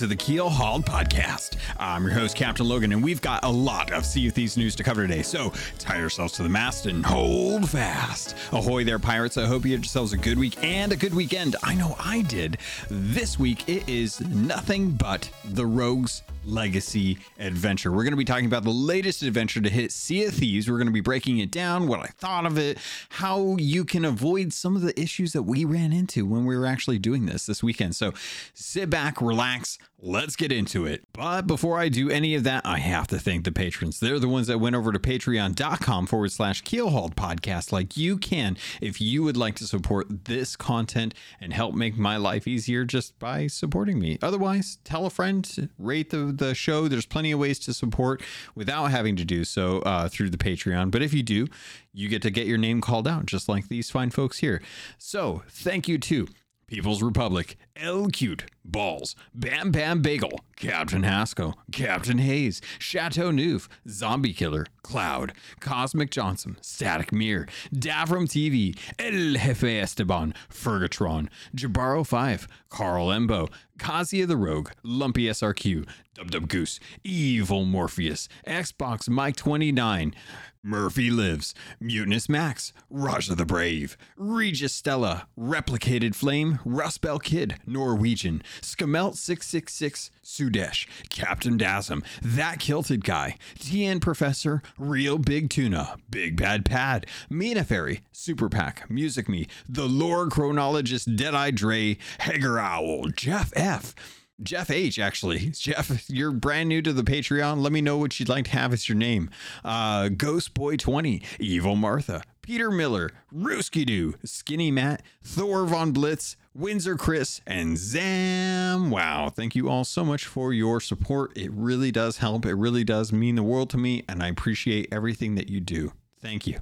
To the Keel Hauled Podcast. I'm your host, Captain Logan, and we've got a lot of Sea of Thieves news to cover today. So tie yourselves to the mast and hold fast. Ahoy there, pirates. I hope you had yourselves a good week and a good weekend. I know I did. This week, it is nothing but the Rogues Legacy adventure. We're going to be talking about the latest adventure to hit Sea of Thieves. We're going to be breaking it down, what I thought of it, how you can avoid some of the issues that we ran into when we were actually doing this this weekend. So sit back, relax, let's get into it. But before I do any of that, I have to thank the patrons. They're the ones that went over to patreon.com forward slash keelhauled podcast like you can if you would like to support this content and help make my life easier just by supporting me. Otherwise, tell a friend, rate the, the show. There's plenty of ways to support without having to do so uh, through the Patreon. But if you do, you get to get your name called out, just like these fine folks here. So thank you to People's Republic, El Cute, Balls, Bam Bam Bagel, Captain Hasco, Captain Hayes, Chateau Neuf, Zombie Killer, Cloud, Cosmic Johnson, Static Mirror, Davram TV, El Jefe Esteban, Fergatron, Jabaro 5, Carl Embo, Kazia the Rogue, Lumpy SRQ, Dub Dub Goose, Evil Morpheus, Xbox Mike 29, Murphy Lives, Mutinous Max, Raja the Brave, Regis Stella, Replicated Flame, Rustbell Kid, Norwegian, Skamelt 666, Sudesh, Captain Dasm, That Kilted Guy, TN Professor, Real Big Tuna, Big Bad Pad, Mina Fairy, Super Pack, Music Me, The Lore Chronologist, Deadeye Dre, Hager Owl, Jeff F. Jeff H, actually. Jeff, you're brand new to the Patreon. Let me know what you'd like to have as your name. Uh, Ghost Boy 20, Evil Martha, Peter Miller, Rooski Skinny Matt, Thor Von Blitz, Windsor Chris, and Zam. Wow. Thank you all so much for your support. It really does help. It really does mean the world to me, and I appreciate everything that you do. Thank you.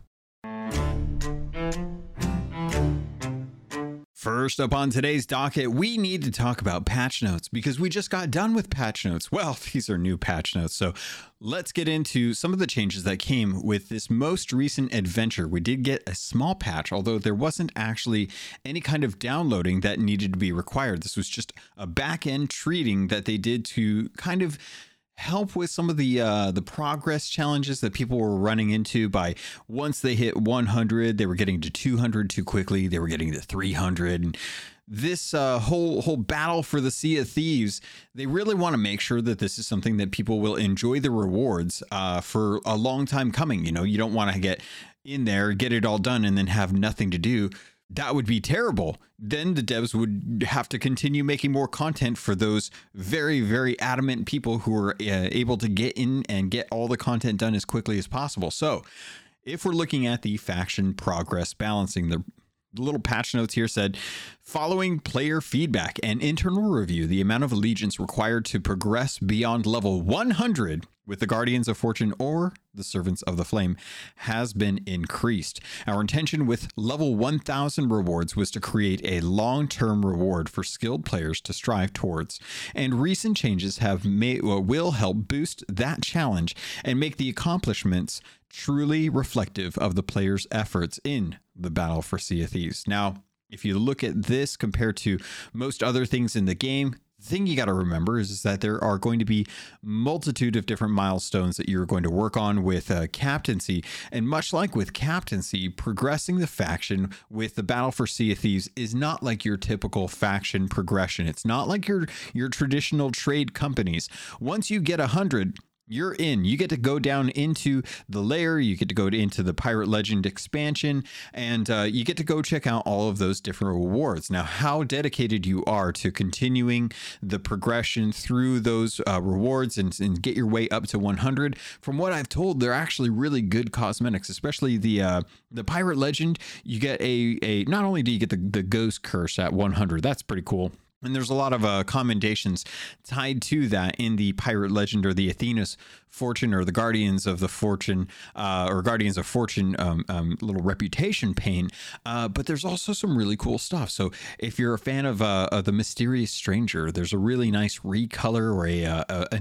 First up on today's docket, we need to talk about patch notes because we just got done with patch notes. Well, these are new patch notes. So let's get into some of the changes that came with this most recent adventure. We did get a small patch, although there wasn't actually any kind of downloading that needed to be required. This was just a back end treating that they did to kind of help with some of the uh, the progress challenges that people were running into by once they hit 100 they were getting to 200 too quickly they were getting to 300 and this uh, whole whole battle for the Sea of Thieves, they really want to make sure that this is something that people will enjoy the rewards uh, for a long time coming. You know, you don't want to get in there, get it all done, and then have nothing to do that would be terrible. Then the devs would have to continue making more content for those very, very adamant people who are uh, able to get in and get all the content done as quickly as possible. So, if we're looking at the faction progress balancing, the little patch notes here said following player feedback and internal review, the amount of allegiance required to progress beyond level 100 with the Guardians of Fortune or the Servants of the Flame has been increased. Our intention with level 1000 rewards was to create a long term reward for skilled players to strive towards, and recent changes have made uh, will help boost that challenge and make the accomplishments truly reflective of the player's efforts in the battle for Sea of Thieves. Now, if you look at this compared to most other things in the game, the thing you got to remember is, is that there are going to be multitude of different milestones that you're going to work on with uh, captaincy. And much like with captaincy progressing the faction with the battle for sea of thieves is not like your typical faction progression. It's not like your your traditional trade companies. Once you get a hundred you're in. You get to go down into the layer. You get to go into the Pirate Legend expansion, and uh, you get to go check out all of those different rewards. Now, how dedicated you are to continuing the progression through those uh, rewards and, and, get your way up to 100. From what I've told, they're actually really good cosmetics, especially the uh, the Pirate Legend. You get a a not only do you get the the Ghost Curse at 100, that's pretty cool and there's a lot of uh, commendations tied to that in the pirate legend or the Athena's fortune or the Guardians of the Fortune uh, or Guardians of Fortune um, um, little reputation pain. Uh, but there's also some really cool stuff. So if you're a fan of, uh, of the Mysterious Stranger, there's a really nice recolor or a, uh, a,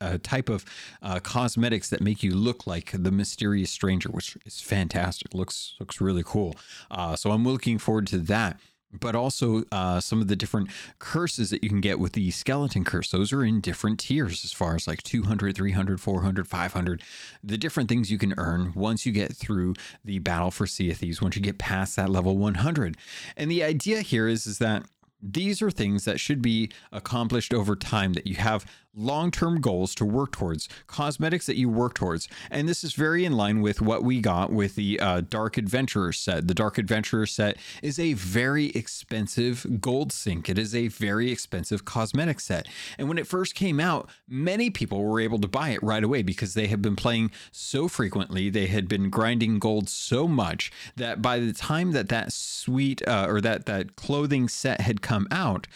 a, type of uh, cosmetics that make you look like the Mysterious Stranger, which is fantastic. looks looks really cool. so I'm looking forward to that. But also uh, some of the different curses that you can get with the skeleton curse. Those are in different tiers as far as like 200, 300, 400, 500, the different things you can earn once you get through the battle for Sea of Thieves, once you get past that level 100. And the idea here is, is that these are things that should be accomplished over time, that you have long term goals to work towards, cosmetics that you work towards. And this is very in line with what we got with the uh, Dark Adventurer set. The Dark Adventurer set is a very expensive gold sink, it is a very expensive cosmetic set. And when it first came out, many people were able to buy it right away because they had been playing so frequently, they had been grinding gold so much that by the time that that sweet uh, or that that clothing set had come out,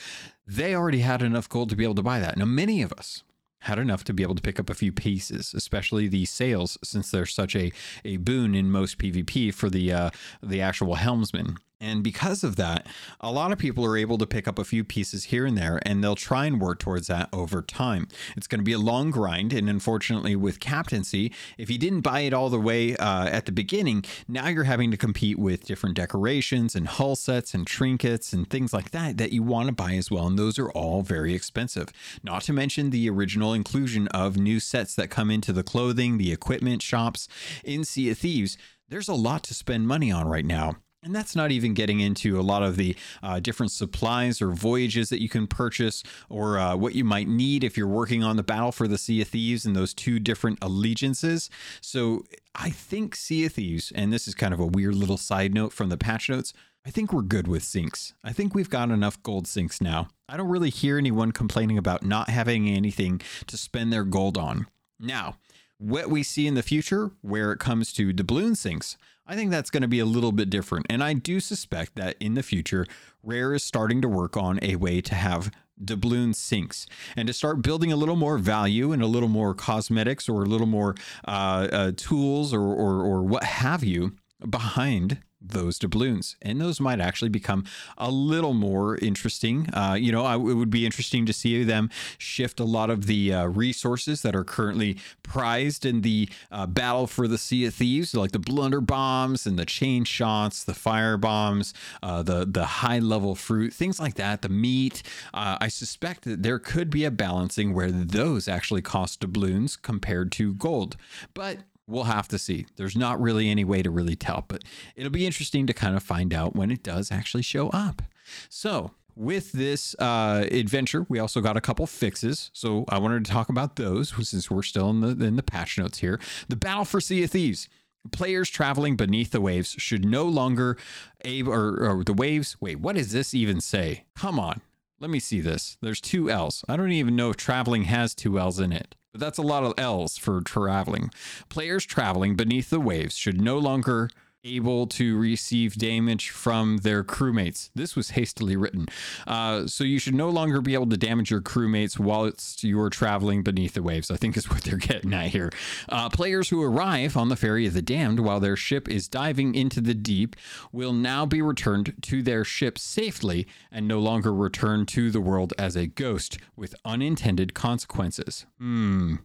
they already had enough gold to be able to buy that. Now, many of us had enough to be able to pick up a few pieces, especially the sails, since they're such a, a boon in most PvP for the uh, the actual helmsman. And because of that, a lot of people are able to pick up a few pieces here and there, and they'll try and work towards that over time. It's going to be a long grind. And unfortunately, with captaincy, if you didn't buy it all the way uh, at the beginning, now you're having to compete with different decorations and hull sets and trinkets and things like that that you want to buy as well. And those are all very expensive. Not to mention the original inclusion of new sets that come into the clothing, the equipment shops in Sea of Thieves. There's a lot to spend money on right now. And that's not even getting into a lot of the uh, different supplies or voyages that you can purchase or uh, what you might need if you're working on the battle for the Sea of Thieves and those two different allegiances. So I think Sea of Thieves, and this is kind of a weird little side note from the patch notes, I think we're good with sinks. I think we've got enough gold sinks now. I don't really hear anyone complaining about not having anything to spend their gold on. Now, what we see in the future where it comes to doubloon sinks, I think that's going to be a little bit different. And I do suspect that in the future, Rare is starting to work on a way to have doubloon sinks and to start building a little more value and a little more cosmetics or a little more uh, uh, tools or, or, or what have you behind those doubloons and those might actually become a little more interesting. Uh, you know I, it would be interesting to see them shift a lot of the uh, resources that are currently prized in the uh, battle for the sea of thieves like the blunder bombs and the chain shots the fire bombs uh, the the high level fruit things like that the meat. Uh, i suspect that there could be a balancing where those actually cost doubloons compared to gold. But We'll have to see. There's not really any way to really tell, but it'll be interesting to kind of find out when it does actually show up. So, with this uh, adventure, we also got a couple fixes. So I wanted to talk about those since we're still in the in the patch notes here. The Battle for Sea of Thieves. Players traveling beneath the waves should no longer able or, or the waves. Wait, what does this even say? Come on, let me see this. There's two L's. I don't even know if traveling has two L's in it. But that's a lot of L's for traveling. Players traveling beneath the waves should no longer able to receive damage from their crewmates. This was hastily written. Uh, so you should no longer be able to damage your crewmates whilst you're traveling beneath the waves, I think is what they're getting at here. Uh, players who arrive on the Ferry of the Damned while their ship is diving into the deep will now be returned to their ship safely and no longer return to the world as a ghost with unintended consequences. Hmm.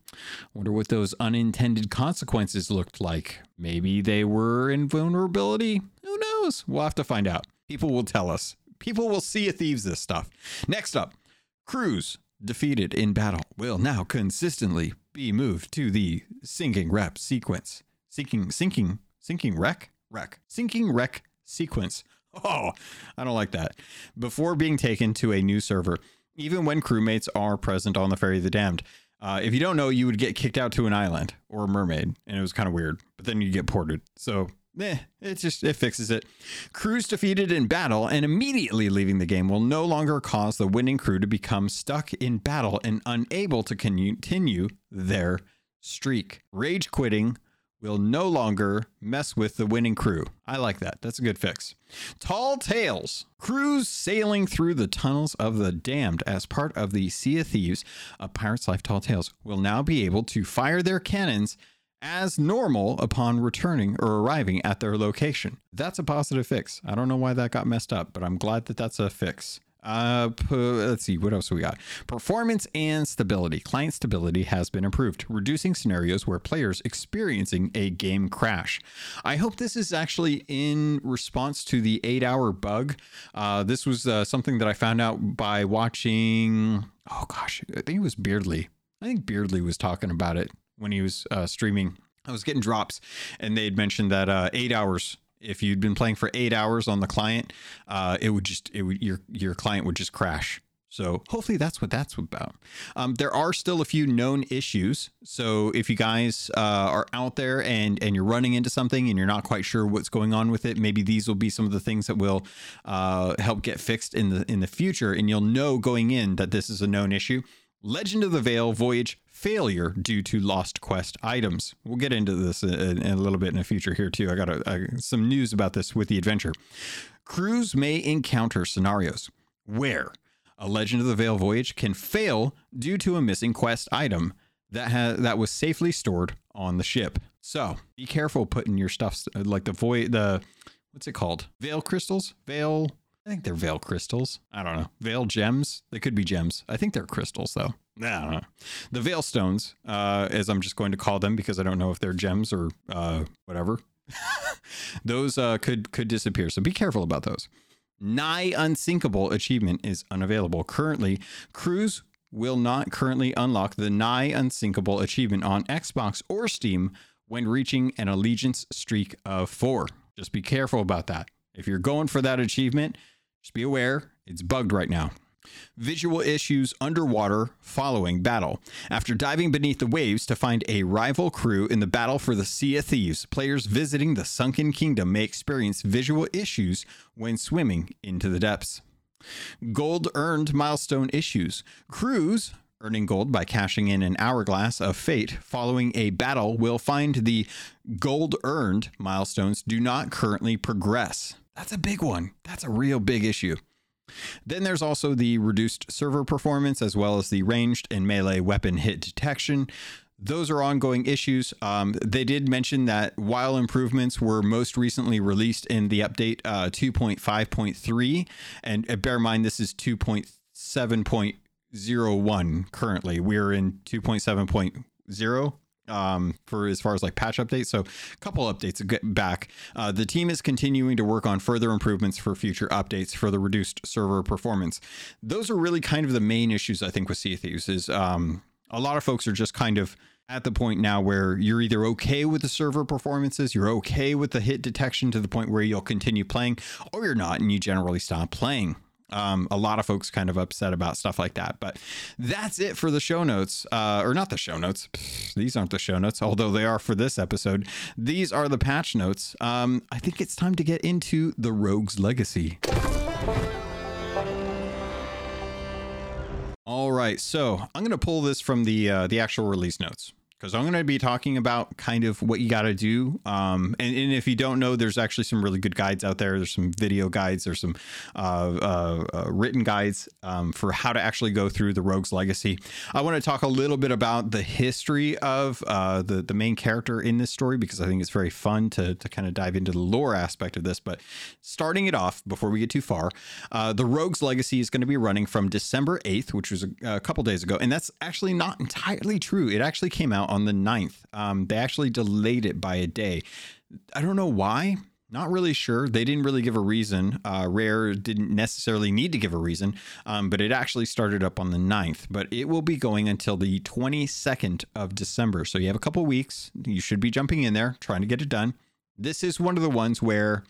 Wonder what those unintended consequences looked like. Maybe they were invulnerability. Who knows? We'll have to find out. People will tell us. People will see a thieves this stuff. Next up, crews defeated in battle will now consistently be moved to the sinking rep sequence. Sinking, sinking, sinking wreck, wreck, sinking wreck sequence. Oh, I don't like that. Before being taken to a new server, even when crewmates are present on the Ferry of the Damned. Uh, if you don't know, you would get kicked out to an island or a mermaid, and it was kind of weird. But then you get ported. So, eh, it just it fixes it. Crews defeated in battle and immediately leaving the game will no longer cause the winning crew to become stuck in battle and unable to continue their streak. Rage quitting will no longer mess with the winning crew. I like that. That's a good fix. Tall Tales. Crews sailing through the tunnels of the damned as part of the Sea of Thieves, a Pirate's Life Tall Tales, will now be able to fire their cannons as normal upon returning or arriving at their location. That's a positive fix. I don't know why that got messed up, but I'm glad that that's a fix. Uh, let's see, what else we got? Performance and stability. Client stability has been improved, reducing scenarios where players experiencing a game crash. I hope this is actually in response to the eight hour bug. Uh, this was uh, something that I found out by watching, oh gosh, I think it was Beardly. I think Beardly was talking about it when he was uh, streaming. I was getting drops, and they had mentioned that uh, eight hours if you'd been playing for eight hours on the client, uh, it would just it would your your client would just crash. So hopefully that's what that's about. Um, there are still a few known issues. So if you guys uh, are out there and and you're running into something and you're not quite sure what's going on with it, maybe these will be some of the things that will uh, help get fixed in the in the future, and you'll know going in that this is a known issue. Legend of the Veil Voyage failure due to lost quest items. We'll get into this in, in a little bit in the future here too. I got a, a, some news about this with the adventure. Crews may encounter scenarios where a Legend of the Veil voyage can fail due to a missing quest item that has that was safely stored on the ship. So be careful putting your stuff like the void the what's it called? Veil crystals? Veil I think they're veil crystals. I don't know. Veil gems? They could be gems. I think they're crystals though. I don't know. The veil stones, uh, as I'm just going to call them because I don't know if they're gems or uh, whatever. those uh, could could disappear. So be careful about those. Nigh unsinkable achievement is unavailable. Currently, crews will not currently unlock the nigh unsinkable achievement on Xbox or Steam when reaching an allegiance streak of four. Just be careful about that. If you're going for that achievement, just be aware it's bugged right now. Visual issues underwater following battle. After diving beneath the waves to find a rival crew in the battle for the Sea of Thieves, players visiting the Sunken Kingdom may experience visual issues when swimming into the depths. Gold earned milestone issues. Crews earning gold by cashing in an hourglass of fate following a battle will find the gold earned milestones do not currently progress. That's a big one. That's a real big issue. Then there's also the reduced server performance as well as the ranged and melee weapon hit detection. Those are ongoing issues. Um, they did mention that while improvements were most recently released in the update uh, 2.5.3, and uh, bear in mind this is 2.7.01 currently. We're in 2.7.0 um, for as far as like patch updates. So, a couple updates back. Uh, the team is continuing to work on further improvements for future updates for the reduced server performance. Those are really kind of the main issues I think with Sea Thieves. Is um, a lot of folks are just kind of at the point now where you're either okay with the server performances, you're okay with the hit detection to the point where you'll continue playing, or you're not and you generally stop playing. Um, a lot of folks kind of upset about stuff like that. But that's it for the show notes, uh, or not the show notes. These aren't the show notes, although they are for this episode. These are the patch notes. Um, I think it's time to get into the Rogue's Legacy. All right, so I'm going to pull this from the uh, the actual release notes because I'm going to be talking about kind of what you got to do. Um, and, and, if you don't know, there's actually some really good guides out there. There's some video guides. There's some uh, uh, uh, written guides um, for how to actually go through the Rogue's Legacy. I want to talk a little bit about the history of uh, the the main character in this story because I think it's very fun to to kind of dive into the lore aspect of this. But starting it off before we get too far, uh, the Rogue's Legacy is going to be running from December 8th, which was a, a couple days ago, and that's actually not entirely true. It actually came out on the 9th. Um, they actually delayed it by a day. I don't know why. Not really sure. They didn't really give a reason. Uh, Rare didn't necessarily need to give a reason, um, but it actually started up on the 9th. But it will be going until the 22nd of December. So you have a couple weeks. You should be jumping in there, trying to get it done. This is one of the ones where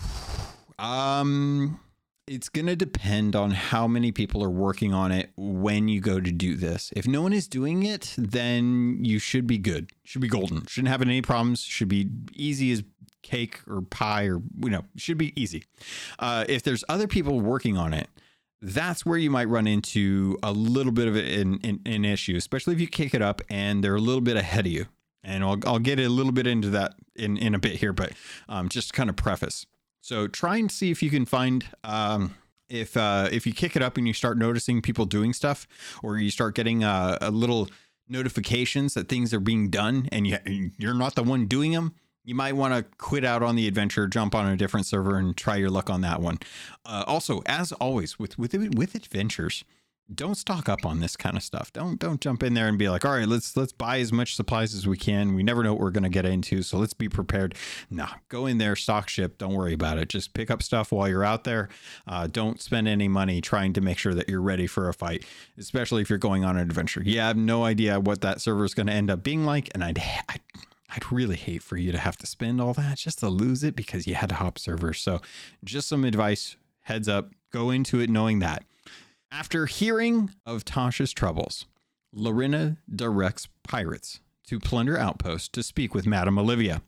um it's going to depend on how many people are working on it when you go to do this. If no one is doing it, then you should be good. Should be golden. Shouldn't have any problems. Should be easy as cake or pie or you know, should be easy. Uh, if there's other people working on it, that's where you might run into a little bit of an, an, an issue, especially if you kick it up and they're a little bit ahead of you. And I'll, I'll get a little bit into that in, in a bit here, but um, just kind of preface. So try and see if you can find um, if uh, if you kick it up and you start noticing people doing stuff, or you start getting uh, a little notifications that things are being done, and you, you're not the one doing them. you might want to quit out on the adventure, jump on a different server, and try your luck on that one. Uh, also, as always, with with with adventures, don't stock up on this kind of stuff. Don't don't jump in there and be like, all right, let's let's buy as much supplies as we can. We never know what we're gonna get into, so let's be prepared. Nah, go in there, stock ship. Don't worry about it. Just pick up stuff while you're out there. Uh, don't spend any money trying to make sure that you're ready for a fight, especially if you're going on an adventure. Yeah, I have no idea what that server is gonna end up being like, and I'd. I'd I'd really hate for you to have to spend all that just to lose it because you had to hop servers. So, just some advice, heads up, go into it knowing that. After hearing of Tasha's troubles, Larinna directs pirates to plunder outposts to speak with Madame Olivia,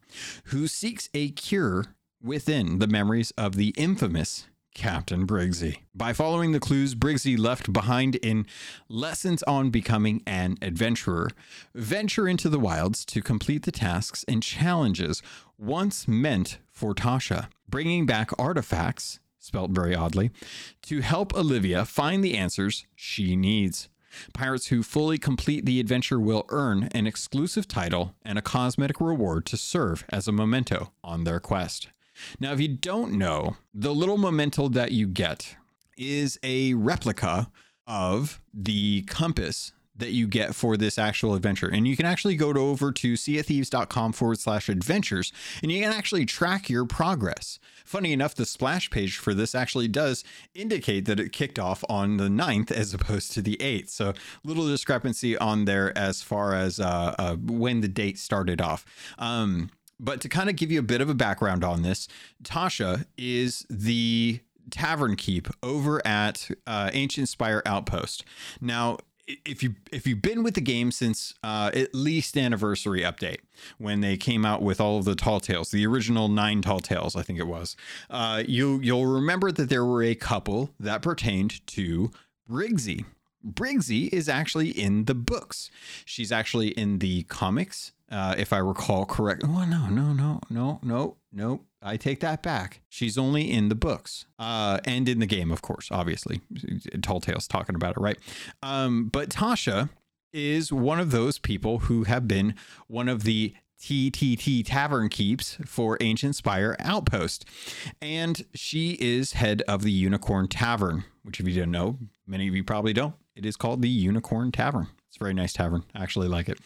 who seeks a cure within the memories of the infamous Captain Briggsy. By following the clues Briggsy left behind in Lessons on Becoming an Adventurer, venture into the wilds to complete the tasks and challenges once meant for Tasha, bringing back artifacts, spelt very oddly, to help Olivia find the answers she needs. Pirates who fully complete the adventure will earn an exclusive title and a cosmetic reward to serve as a memento on their quest. Now, if you don't know, the little memento that you get is a replica of the compass that you get for this actual adventure. And you can actually go to over to seathieves.com forward slash adventures and you can actually track your progress. Funny enough, the splash page for this actually does indicate that it kicked off on the 9th as opposed to the 8th. So little discrepancy on there as far as uh, uh, when the date started off. Um, but to kind of give you a bit of a background on this, Tasha is the tavern keep over at uh, Ancient Spire Outpost. Now, if you if you've been with the game since uh, at least anniversary update when they came out with all of the tall tales, the original nine tall tales, I think it was, uh, you you'll remember that there were a couple that pertained to Briggsy. Briggsy is actually in the books. She's actually in the comics, uh, if I recall correct. Oh no, no, no, no, no, no. I take that back. She's only in the books uh, and in the game, of course, obviously. Tall Tales talking about it, right? Um, but Tasha is one of those people who have been one of the TTT Tavern Keeps for Ancient Spire Outpost. And she is head of the Unicorn Tavern, which, if you didn't know, many of you probably don't. It is called the Unicorn Tavern. It's a very nice tavern. I actually like it.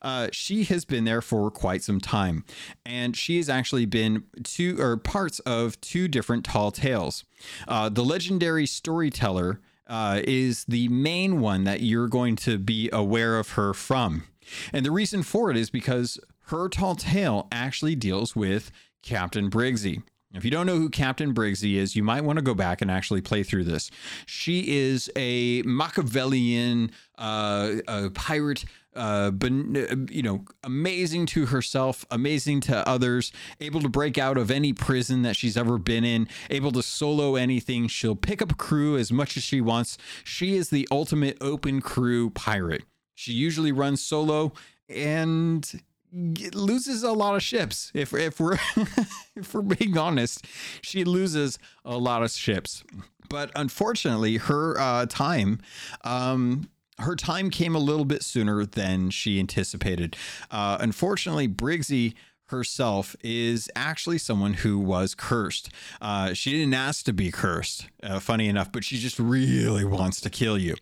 Uh, she has been there for quite some time, and she has actually been two or parts of two different tall tales. Uh, the legendary storyteller uh, is the main one that you're going to be aware of her from. And the reason for it is because her tall tale actually deals with Captain Briggsy. If you don't know who Captain Briggsy is, you might want to go back and actually play through this. She is a Machiavellian uh, a pirate, uh, but you know, amazing to herself, amazing to others, able to break out of any prison that she's ever been in, able to solo anything. She'll pick up a crew as much as she wants. She is the ultimate open crew pirate. She usually runs solo and loses a lot of ships. If if we're if we're being honest, she loses a lot of ships. But unfortunately, her uh, time. Um, her time came a little bit sooner than she anticipated. Uh, unfortunately, Briggsy herself is actually someone who was cursed. Uh, she didn't ask to be cursed, uh, funny enough, but she just really wants to kill you.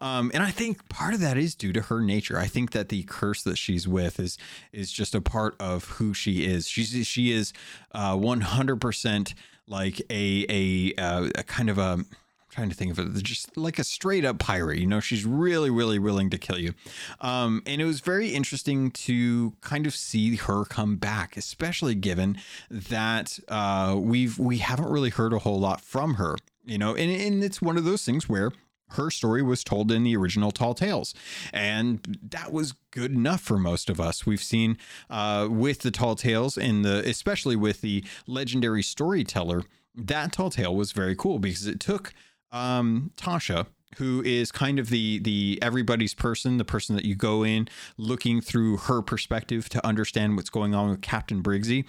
Um, and I think part of that is due to her nature. I think that the curse that she's with is is just a part of who she is. She's she is uh, one hundred percent like a a, uh, a kind of a trying to think of it just like a straight up pirate you know she's really really willing to kill you um, and it was very interesting to kind of see her come back especially given that uh, we've we haven't really heard a whole lot from her you know and, and it's one of those things where her story was told in the original Tall Tales, and that was good enough for most of us. We've seen uh, with the Tall Tales, and the especially with the legendary storyteller, that Tall Tale was very cool because it took um, Tasha, who is kind of the the everybody's person, the person that you go in looking through her perspective to understand what's going on with Captain Briggsy.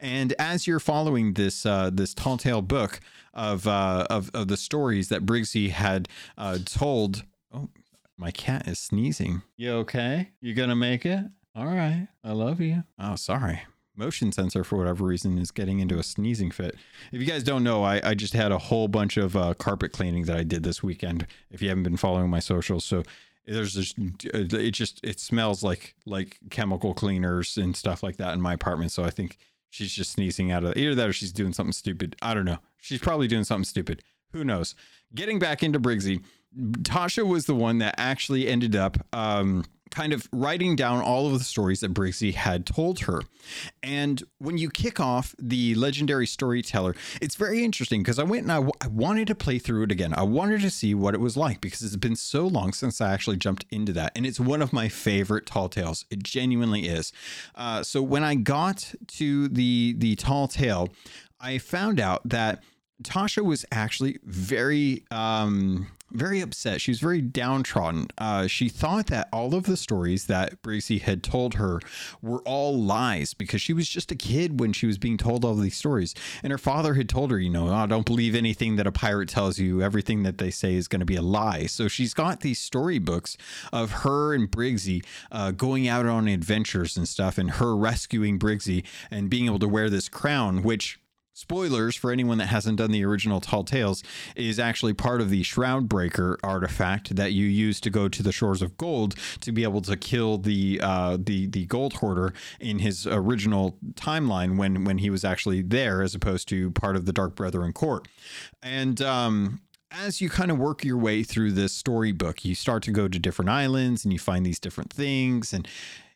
And as you're following this uh, this tall tale book of, uh, of of the stories that Briggsy had uh, told, oh, my cat is sneezing. You okay? You gonna make it? All right. I love you. Oh, sorry. Motion sensor for whatever reason is getting into a sneezing fit. If you guys don't know, I, I just had a whole bunch of uh, carpet cleaning that I did this weekend. If you haven't been following my socials, so there's it just it smells like like chemical cleaners and stuff like that in my apartment. So I think she's just sneezing out of either that or she's doing something stupid. I don't know. She's probably doing something stupid. Who knows? Getting back into Briggsy, Tasha was the one that actually ended up um, kind of writing down all of the stories that Briggsy had told her. And when you kick off the legendary storyteller, it's very interesting because I went and I, w- I wanted to play through it again. I wanted to see what it was like because it's been so long since I actually jumped into that. And it's one of my favorite tall tales. It genuinely is. Uh, so when I got to the the tall tale, I found out that Tasha was actually very um very upset. She was very downtrodden. Uh, she thought that all of the stories that Briggsy had told her were all lies because she was just a kid when she was being told all these stories. And her father had told her, you know, oh, don't believe anything that a pirate tells you. Everything that they say is going to be a lie. So she's got these storybooks of her and Briggsy uh, going out on adventures and stuff, and her rescuing Briggsy and being able to wear this crown, which spoilers for anyone that hasn't done the original Tall Tales, is actually part of the Shroud Breaker artifact that you use to go to the shores of gold to be able to kill the uh, the the gold hoarder in his original timeline when when he was actually there as opposed to part of the Dark Brethren court. And um as you kind of work your way through this storybook, you start to go to different islands and you find these different things and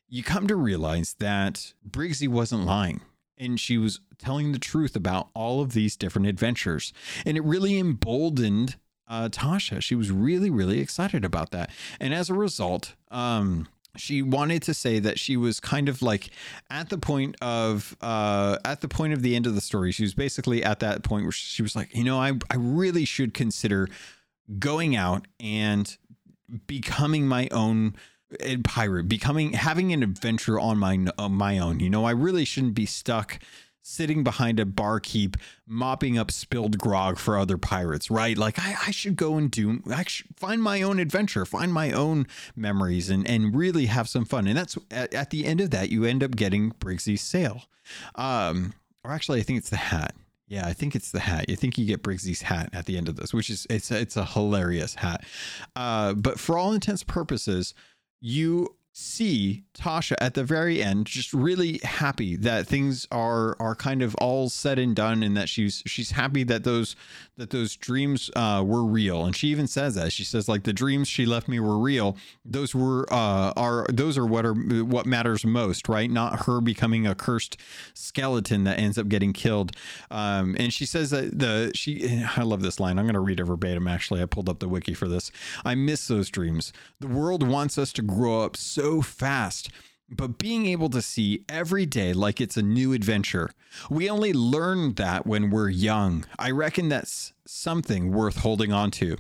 you come to realize that Briggsy wasn't lying and she was telling the truth about all of these different adventures. And it really emboldened uh, Tasha. She was really, really excited about that. And as a result, um, she wanted to say that she was kind of like at the point of uh, at the point of the end of the story. She was basically at that point where she was like, you know, I I really should consider going out and becoming my own pirate, becoming having an adventure on my on my own. You know, I really shouldn't be stuck sitting behind a barkeep mopping up spilled grog for other pirates, right? Like I, I should go and do I should find my own adventure, find my own memories and and really have some fun. And that's at, at the end of that you end up getting Briggsy's sail. Um or actually I think it's the hat. Yeah, I think it's the hat. You think you get Briggsy's hat at the end of this, which is it's it's a hilarious hat. Uh, but for all intents purposes, you see Tasha at the very end just really happy that things are are kind of all said and done and that she's she's happy that those that those dreams uh, were real. And she even says that. She says like the dreams she left me were real. Those were uh, are those are what are what matters most right? Not her becoming a cursed skeleton that ends up getting killed. Um, and she says that the she I love this line. I'm going to read it verbatim actually. I pulled up the wiki for this. I miss those dreams. The world wants us to grow up so fast but being able to see every day like it's a new adventure. We only learn that when we're young. I reckon that's something worth holding on to.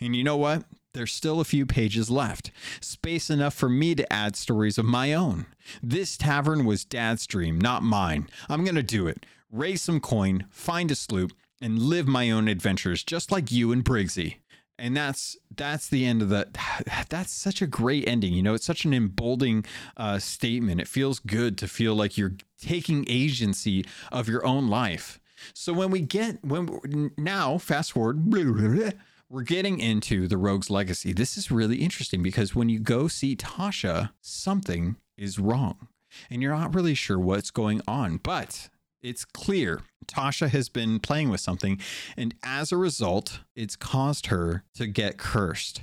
And you know what? There's still a few pages left, space enough for me to add stories of my own. This tavern was Dad's dream, not mine. I'm going to do it. Raise some coin, find a sloop, and live my own adventures just like you and Briggsy and that's that's the end of the that's such a great ending. You know it's such an emboldening uh, statement. It feels good to feel like you're taking agency of your own life. So when we get when now fast forward we're getting into the rogue's legacy. This is really interesting because when you go see tasha something is wrong and you're not really sure what's going on but it's clear Tasha has been playing with something, and as a result, it's caused her to get cursed.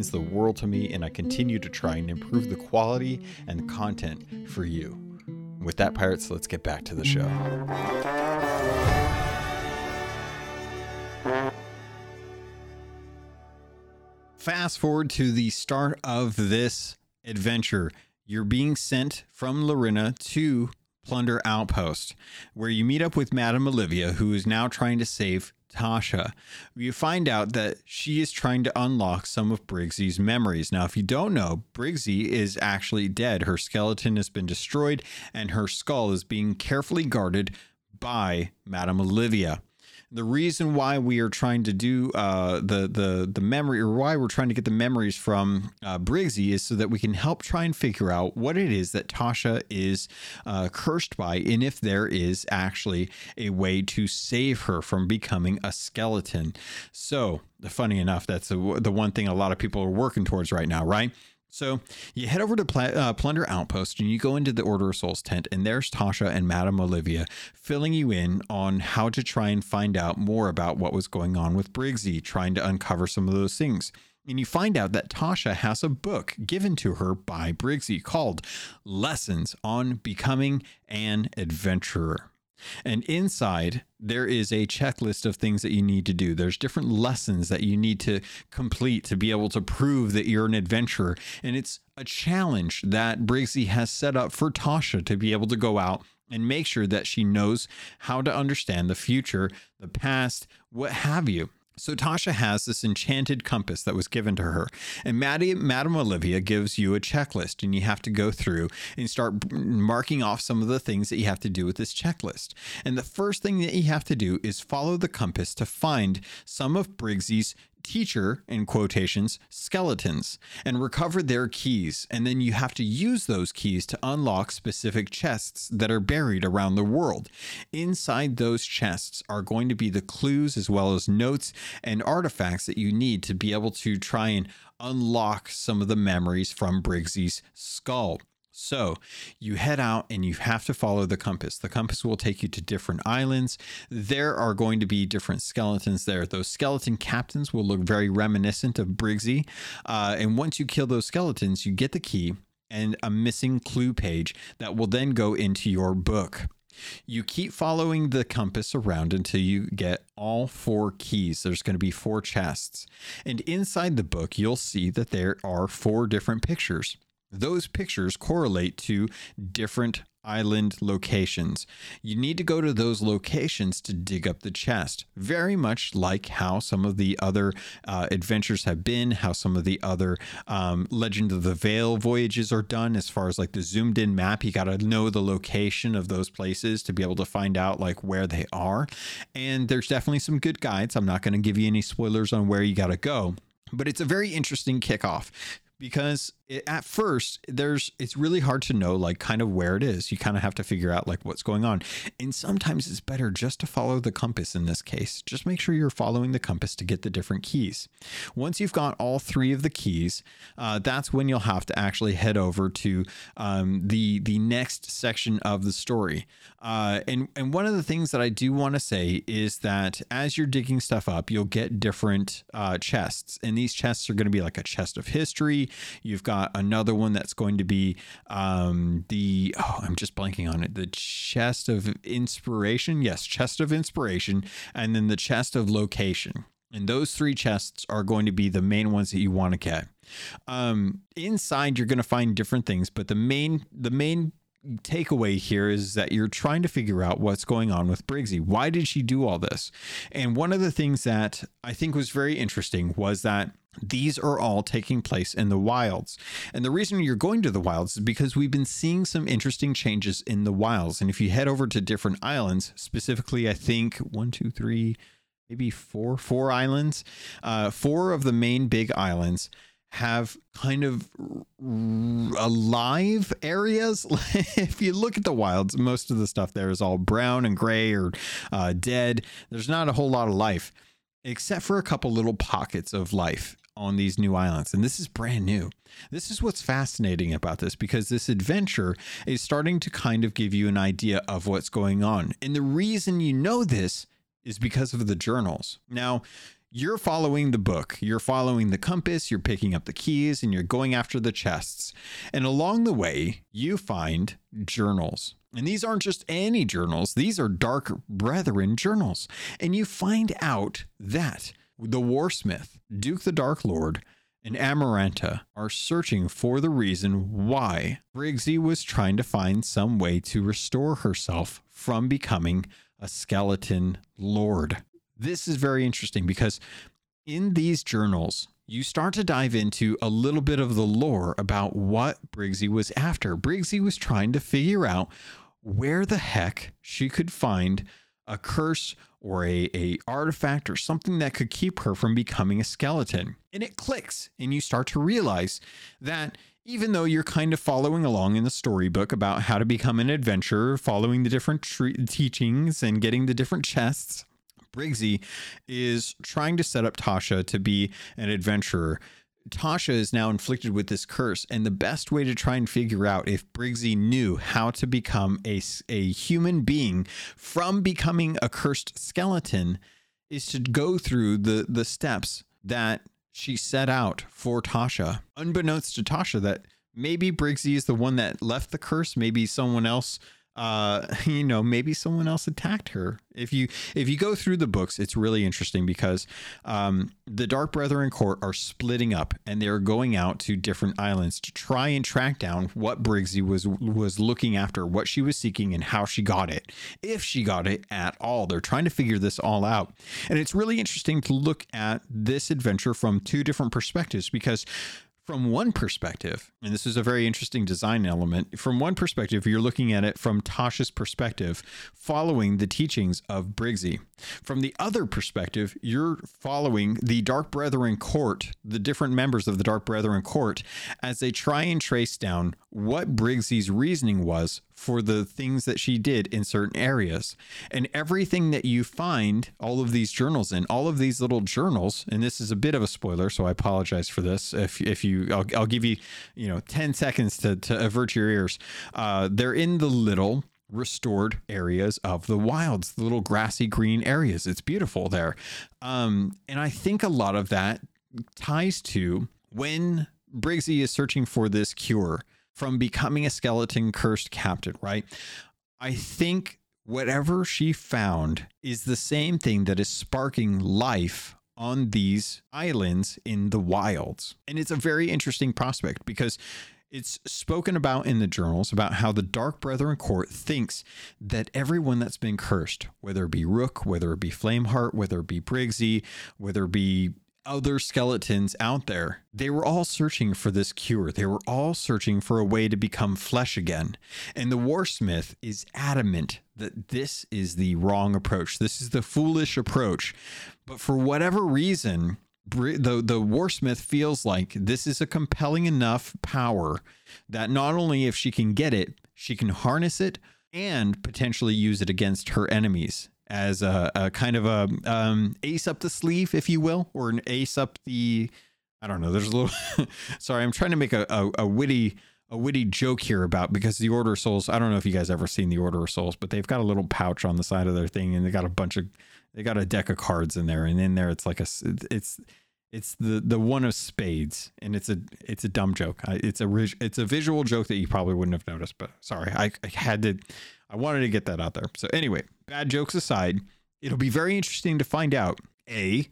the world to me, and I continue to try and improve the quality and content for you. With that, Pirates, let's get back to the show. Fast forward to the start of this adventure. You're being sent from Larinna to Plunder Outpost, where you meet up with Madame Olivia, who is now trying to save Tasha. You find out that she is trying to unlock some of Briggsy's memories. Now, if you don't know, Briggsy is actually dead. Her skeleton has been destroyed, and her skull is being carefully guarded by Madame Olivia the reason why we are trying to do uh, the the the memory or why we're trying to get the memories from uh, Briggsy is so that we can help try and figure out what it is that Tasha is uh, cursed by, and if there is actually a way to save her from becoming a skeleton. So, funny enough, that's the, the one thing a lot of people are working towards right now, right? So you head over to Pl- uh, Plunder Outpost and you go into the Order of Souls tent, and there's Tasha and Madame Olivia filling you in on how to try and find out more about what was going on with Briggsy, trying to uncover some of those things. And you find out that Tasha has a book given to her by Briggsy called Lessons on Becoming an Adventurer. And inside, there is a checklist of things that you need to do. There's different lessons that you need to complete to be able to prove that you're an adventurer. And it's a challenge that Briggsy has set up for Tasha to be able to go out and make sure that she knows how to understand the future, the past, what have you. So Tasha has this enchanted compass that was given to her, and Maddie, Madame Olivia gives you a checklist, and you have to go through and start marking off some of the things that you have to do with this checklist. And the first thing that you have to do is follow the compass to find some of Briggsy's teacher, in quotations, skeletons and recover their keys. And then you have to use those keys to unlock specific chests that are buried around the world. Inside those chests are going to be the clues as well as notes and artifacts that you need to be able to try and unlock some of the memories from Briggsy's skull. So you head out and you have to follow the compass. The compass will take you to different islands. There are going to be different skeletons there. Those skeleton captains will look very reminiscent of Briggsy. Uh, and once you kill those skeletons, you get the key and a missing clue page that will then go into your book. You keep following the compass around until you get all four keys. There's going to be four chests. And inside the book, you'll see that there are four different pictures those pictures correlate to different island locations. You need to go to those locations to dig up the chest, very much like how some of the other uh, adventures have been, how some of the other um, Legend of the Veil voyages are done, as far as like the zoomed in map. You got to know the location of those places to be able to find out like where they are. And there's definitely some good guides. I'm not going to give you any spoilers on where you got to go but it's a very interesting kickoff because it, at first there's it's really hard to know like kind of where it is. You kind of have to figure out like what's going on. And sometimes it's better just to follow the compass in this case. Just make sure you're following the compass to get the different keys. Once you've got all three of the keys uh, that's when you'll have to actually head over to um, the the next section of the story uh, and and one of the things that I do want to say is that as you're digging stuff up you'll get different uh, chests and these chests are going to be like a chest of history You've got another one that's going to be um, the, oh, I'm just blanking on it, the chest of inspiration. Yes, chest of inspiration. And then the chest of location. And those three chests are going to be the main ones that you want to get. Um, inside, you're going to find different things, but the main the main takeaway here is that you're trying to figure out what's going on with Briggsy. Why did she do all this? And one of the things that I think was very interesting was that these are all taking place in the wilds. And the reason you're going to the wilds is because we've been seeing some interesting changes in the wilds. And if you head over to different islands, specifically, I think one, two, three, maybe four, four islands, uh, four of the main big islands have kind of alive areas. if you look at the wilds, most of the stuff there is all brown and gray or uh, dead. There's not a whole lot of life, except for a couple little pockets of life on these new islands. And this is brand new. This is what's fascinating about this because this adventure is starting to kind of give you an idea of what's going on. And the reason you know this is because of the journals. Now, you're following the book, you're following the compass, you're picking up the keys, and you're going after the chests. And along the way, you find journals. And these aren't just any journals, these are Dark Brethren journals. And you find out that the Warsmith, Duke the Dark Lord, and Amaranta are searching for the reason why Briggsy was trying to find some way to restore herself from becoming a skeleton lord. This is very interesting because in these journals, you start to dive into a little bit of the lore about what Briggsy was after. Briggsy was trying to figure out where the heck she could find a curse or a, a artifact or something that could keep her from becoming a skeleton. And it clicks, and you start to realize that even though you're kind of following along in the storybook about how to become an adventurer, following the different tre- teachings and getting the different chests, Briggsy is trying to set up Tasha to be an adventurer. Tasha is now inflicted with this curse, and the best way to try and figure out if Briggsy knew how to become a, a human being from becoming a cursed skeleton is to go through the, the steps that she set out for Tasha. Unbeknownst to Tasha, that maybe Briggsy is the one that left the curse, maybe someone else uh you know maybe someone else attacked her. If you if you go through the books it's really interesting because um the dark brethren court are splitting up and they're going out to different islands to try and track down what briggsy was was looking after what she was seeking and how she got it if she got it at all. They're trying to figure this all out. And it's really interesting to look at this adventure from two different perspectives because from one perspective, and this is a very interesting design element, from one perspective, you're looking at it from Tasha's perspective, following the teachings of Briggsy. From the other perspective, you're following the Dark Brethren court, the different members of the Dark Brethren court, as they try and trace down what Briggsy's reasoning was for the things that she did in certain areas. And everything that you find all of these journals in, all of these little journals, and this is a bit of a spoiler, so I apologize for this. If, if you, I'll, I'll give you, you know, 10 seconds to, to avert your ears. Uh, they're in the little restored areas of the wilds, the little grassy green areas. It's beautiful there. Um, and I think a lot of that ties to when Briggsy is searching for this cure from becoming a skeleton cursed captain, right? I think whatever she found is the same thing that is sparking life on these islands in the wilds. And it's a very interesting prospect because it's spoken about in the journals about how the Dark Brethren Court thinks that everyone that's been cursed, whether it be Rook, whether it be Flameheart, whether it be Briggsy, whether it be other skeletons out there. They were all searching for this cure. They were all searching for a way to become flesh again. And the Warsmith is adamant that this is the wrong approach. This is the foolish approach. But for whatever reason, the the Warsmith feels like this is a compelling enough power that not only if she can get it, she can harness it and potentially use it against her enemies as a, a kind of a um, ace up the sleeve, if you will, or an ace up the. I don't know. There's a little. sorry, I'm trying to make a, a, a witty a witty joke here about because the Order of Souls. I don't know if you guys ever seen the Order of Souls, but they've got a little pouch on the side of their thing, and they got a bunch of they got a deck of cards in there, and in there it's like a it's it's the the one of spades, and it's a it's a dumb joke. It's a it's a visual joke that you probably wouldn't have noticed, but sorry, I, I had to I wanted to get that out there. So anyway, bad jokes aside, it'll be very interesting to find out a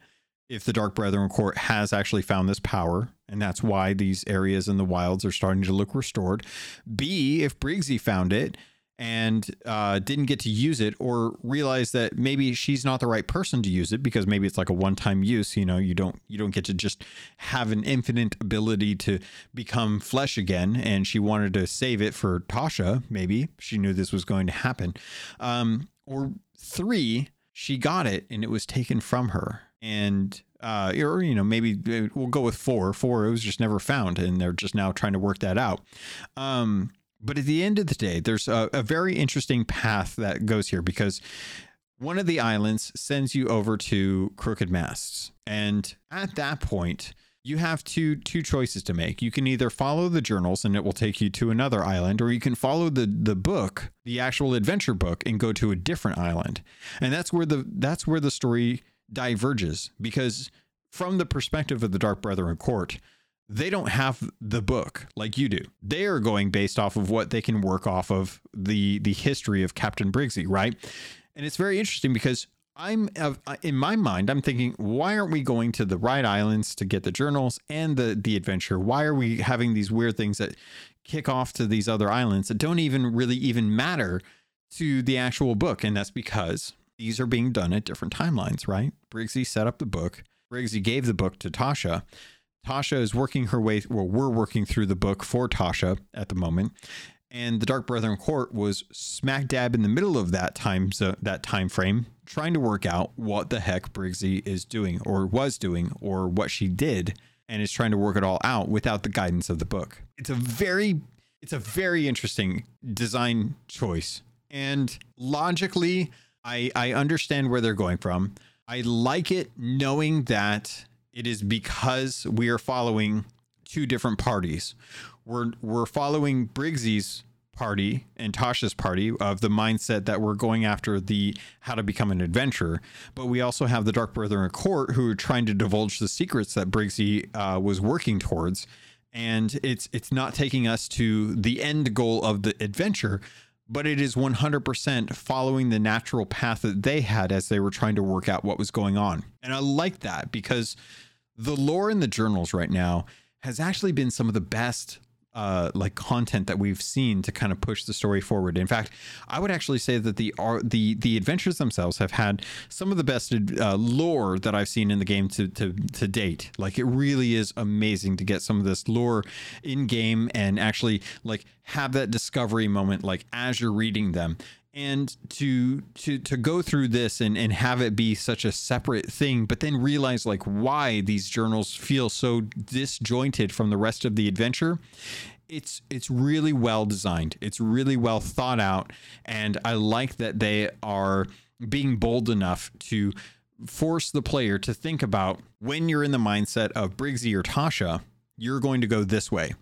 if the Dark Brethren Court has actually found this power, and that's why these areas in the wilds are starting to look restored. B, if Briggsy found it and uh, didn't get to use it or realize that maybe she's not the right person to use it because maybe it's like a one-time use you know you don't you don't get to just have an infinite ability to become flesh again and she wanted to save it for tasha maybe she knew this was going to happen um, or three she got it and it was taken from her and uh, or you know maybe uh, we'll go with four. Four it was just never found, and they're just now trying to work that out. Um, but at the end of the day, there's a, a very interesting path that goes here because one of the islands sends you over to Crooked Masts, and at that point you have two two choices to make. You can either follow the journals and it will take you to another island, or you can follow the the book, the actual adventure book, and go to a different island. And that's where the that's where the story diverges because from the perspective of the Dark Brethren court, they don't have the book like you do. They are going based off of what they can work off of the the history of Captain Briggsy, right? And it's very interesting because I'm in my mind, I'm thinking, why aren't we going to the right islands to get the journals and the the adventure? Why are we having these weird things that kick off to these other islands that don't even really even matter to the actual book? And that's because these are being done at different timelines, right? Briggsy set up the book. Briggsy gave the book to Tasha. Tasha is working her way. Well, we're working through the book for Tasha at the moment, and the Dark Brethren Court was smack dab in the middle of that time so that time frame, trying to work out what the heck Briggsy is doing or was doing or what she did, and is trying to work it all out without the guidance of the book. It's a very it's a very interesting design choice, and logically, I I understand where they're going from. I like it knowing that it is because we are following two different parties. We're we're following Briggsy's party and Tasha's party of the mindset that we're going after the how to become an adventurer, but we also have the Dark Brethren court who are trying to divulge the secrets that Briggsy uh, was working towards, and it's it's not taking us to the end goal of the adventure, but it is 100% following the natural path that they had as they were trying to work out what was going on, and I like that because the lore in the journals right now has actually been some of the best uh, like content that we've seen to kind of push the story forward. In fact, I would actually say that the the the adventures themselves have had some of the best uh, lore that I've seen in the game to, to to date. Like it really is amazing to get some of this lore in game and actually like have that discovery moment like as you're reading them and to to to go through this and and have it be such a separate thing but then realize like why these journals feel so disjointed from the rest of the adventure. It's it's really well designed. It's really well thought out. And i like that they are being bold enough to force the player to think about when you're in the mindset of briggsy or tasha you're going to go this way.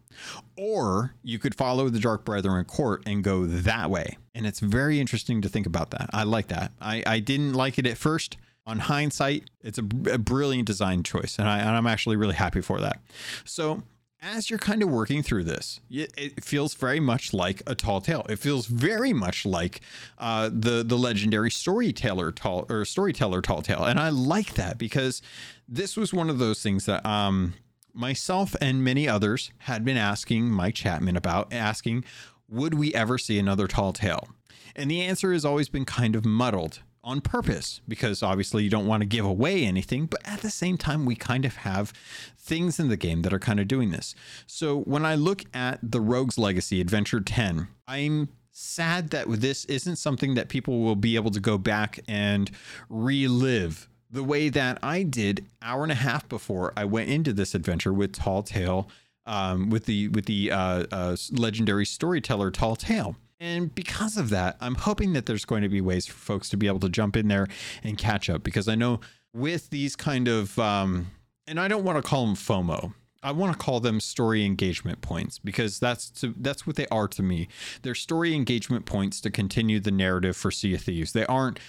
Or you could follow the Dark Brethren court and go that way. And it's very interesting to think about that. I like that. I, I didn't like it at first. On hindsight, it's a, a brilliant design choice. And, I, and I'm actually really happy for that. So as you're kind of working through this, it feels very much like a tall tale. It feels very much like uh, the the legendary storyteller tall or storyteller tall tale, and I like that because this was one of those things that um, myself and many others had been asking Mike Chapman about asking, would we ever see another tall tale? And the answer has always been kind of muddled on purpose because obviously you don't want to give away anything, but at the same time, we kind of have things in the game that are kind of doing this. So when I look at the Rogue's Legacy Adventure 10, I'm sad that this isn't something that people will be able to go back and relive the way that I did hour and a half before I went into this adventure with Tall Tale, um, with the with the uh, uh, legendary storyteller Tall Tale. And because of that, I'm hoping that there's going to be ways for folks to be able to jump in there and catch up because I know with these kind of, um, and I don't want to call them FOMO. I want to call them story engagement points because that's to, that's what they are to me. They're story engagement points to continue the narrative for Sea of Thieves. They aren't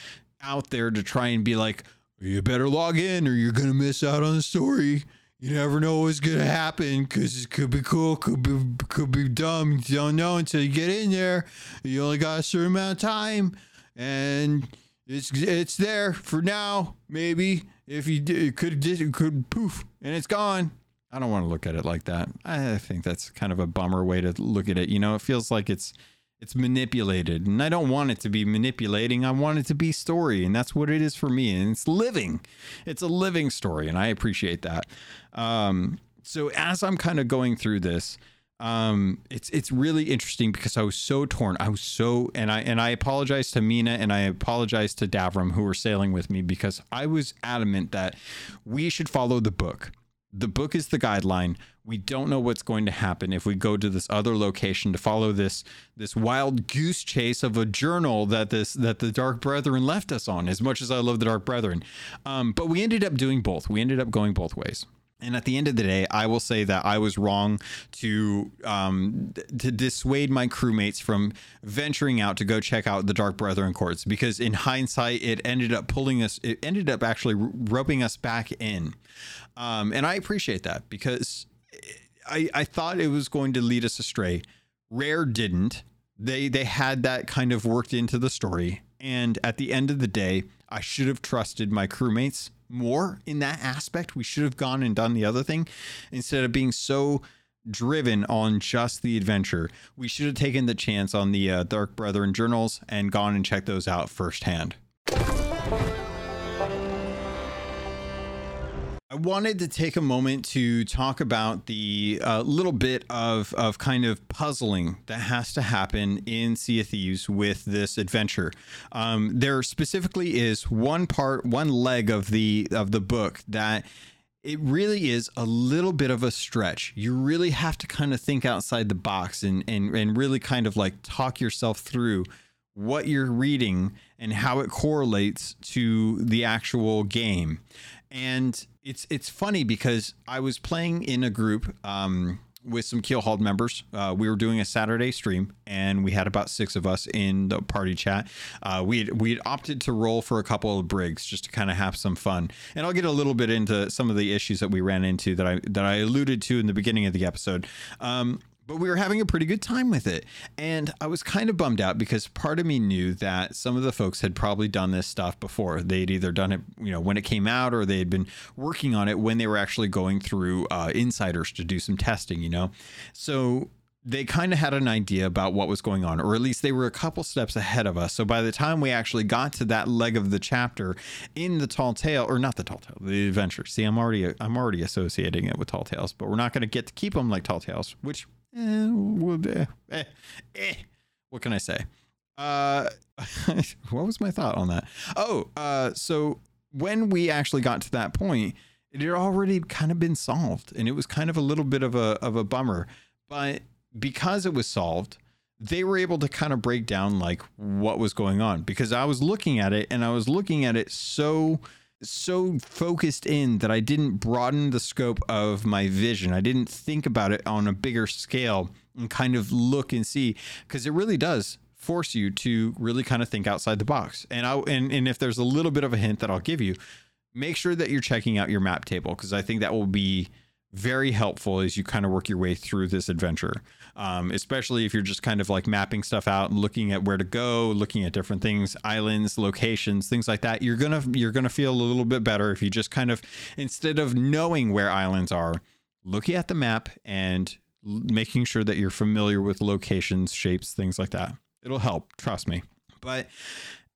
out there to try and be like, you better log in or you're gonna miss out on the story. You never know what's gonna happen because it could be cool, could be could be dumb. You don't know until you get in there. You only got a certain amount of time, and it's it's there for now. Maybe if you it could it could poof and it's gone. I don't want to look at it like that. I think that's kind of a bummer way to look at it. You know, it feels like it's it's manipulated and i don't want it to be manipulating i want it to be story and that's what it is for me and it's living it's a living story and i appreciate that um, so as i'm kind of going through this um, it's it's really interesting because I was so torn. I was so and I and I apologize to Mina and I apologize to Davram who were sailing with me because I was adamant that we should follow the book. The book is the guideline. We don't know what's going to happen if we go to this other location to follow this this wild goose chase of a journal that this that the Dark Brethren left us on. As much as I love the Dark Brethren, um, but we ended up doing both. We ended up going both ways. And at the end of the day, I will say that I was wrong to um, to dissuade my crewmates from venturing out to go check out the Dark Brethren courts because in hindsight, it ended up pulling us. It ended up actually roping us back in, um, and I appreciate that because I I thought it was going to lead us astray. Rare didn't. They they had that kind of worked into the story, and at the end of the day, I should have trusted my crewmates more in that aspect. We should have gone and done the other thing instead of being so driven on just the adventure. We should have taken the chance on the uh, Dark Brethren journals and gone and checked those out firsthand. I wanted to take a moment to talk about the uh, little bit of, of kind of puzzling that has to happen in Sea of Thieves with this adventure. Um, there specifically is one part, one leg of the of the book that it really is a little bit of a stretch. You really have to kind of think outside the box and and and really kind of like talk yourself through what you're reading and how it correlates to the actual game and it's it's funny because I was playing in a group um, with some Keelhauled members. Uh, we were doing a Saturday stream, and we had about six of us in the party chat. Uh, we we had opted to roll for a couple of brigs just to kind of have some fun, and I'll get a little bit into some of the issues that we ran into that I that I alluded to in the beginning of the episode. Um, but we were having a pretty good time with it. And I was kind of bummed out because part of me knew that some of the folks had probably done this stuff before. They'd either done it, you know, when it came out or they had been working on it when they were actually going through uh, insiders to do some testing, you know? So they kind of had an idea about what was going on, or at least they were a couple steps ahead of us. So by the time we actually got to that leg of the chapter in the tall tale, or not the tall tale, the adventure. See, I'm already I'm already associating it with tall tales, but we're not going to get to keep them like tall tales, which eh, eh, eh, what can I say? Uh, what was my thought on that? Oh, uh, so when we actually got to that point, it had already kind of been solved, and it was kind of a little bit of a of a bummer. But because it was solved, they were able to kind of break down like what was going on because I was looking at it and I was looking at it so so focused in that I didn't broaden the scope of my vision. I didn't think about it on a bigger scale and kind of look and see because it really does force you to really kind of think outside the box. And I and and if there's a little bit of a hint that I'll give you, make sure that you're checking out your map table because I think that will be very helpful as you kind of work your way through this adventure. Um, especially if you're just kind of like mapping stuff out and looking at where to go, looking at different things, islands, locations, things like that. You're gonna you're gonna feel a little bit better if you just kind of instead of knowing where islands are, looking at the map and making sure that you're familiar with locations, shapes, things like that. It'll help, trust me. But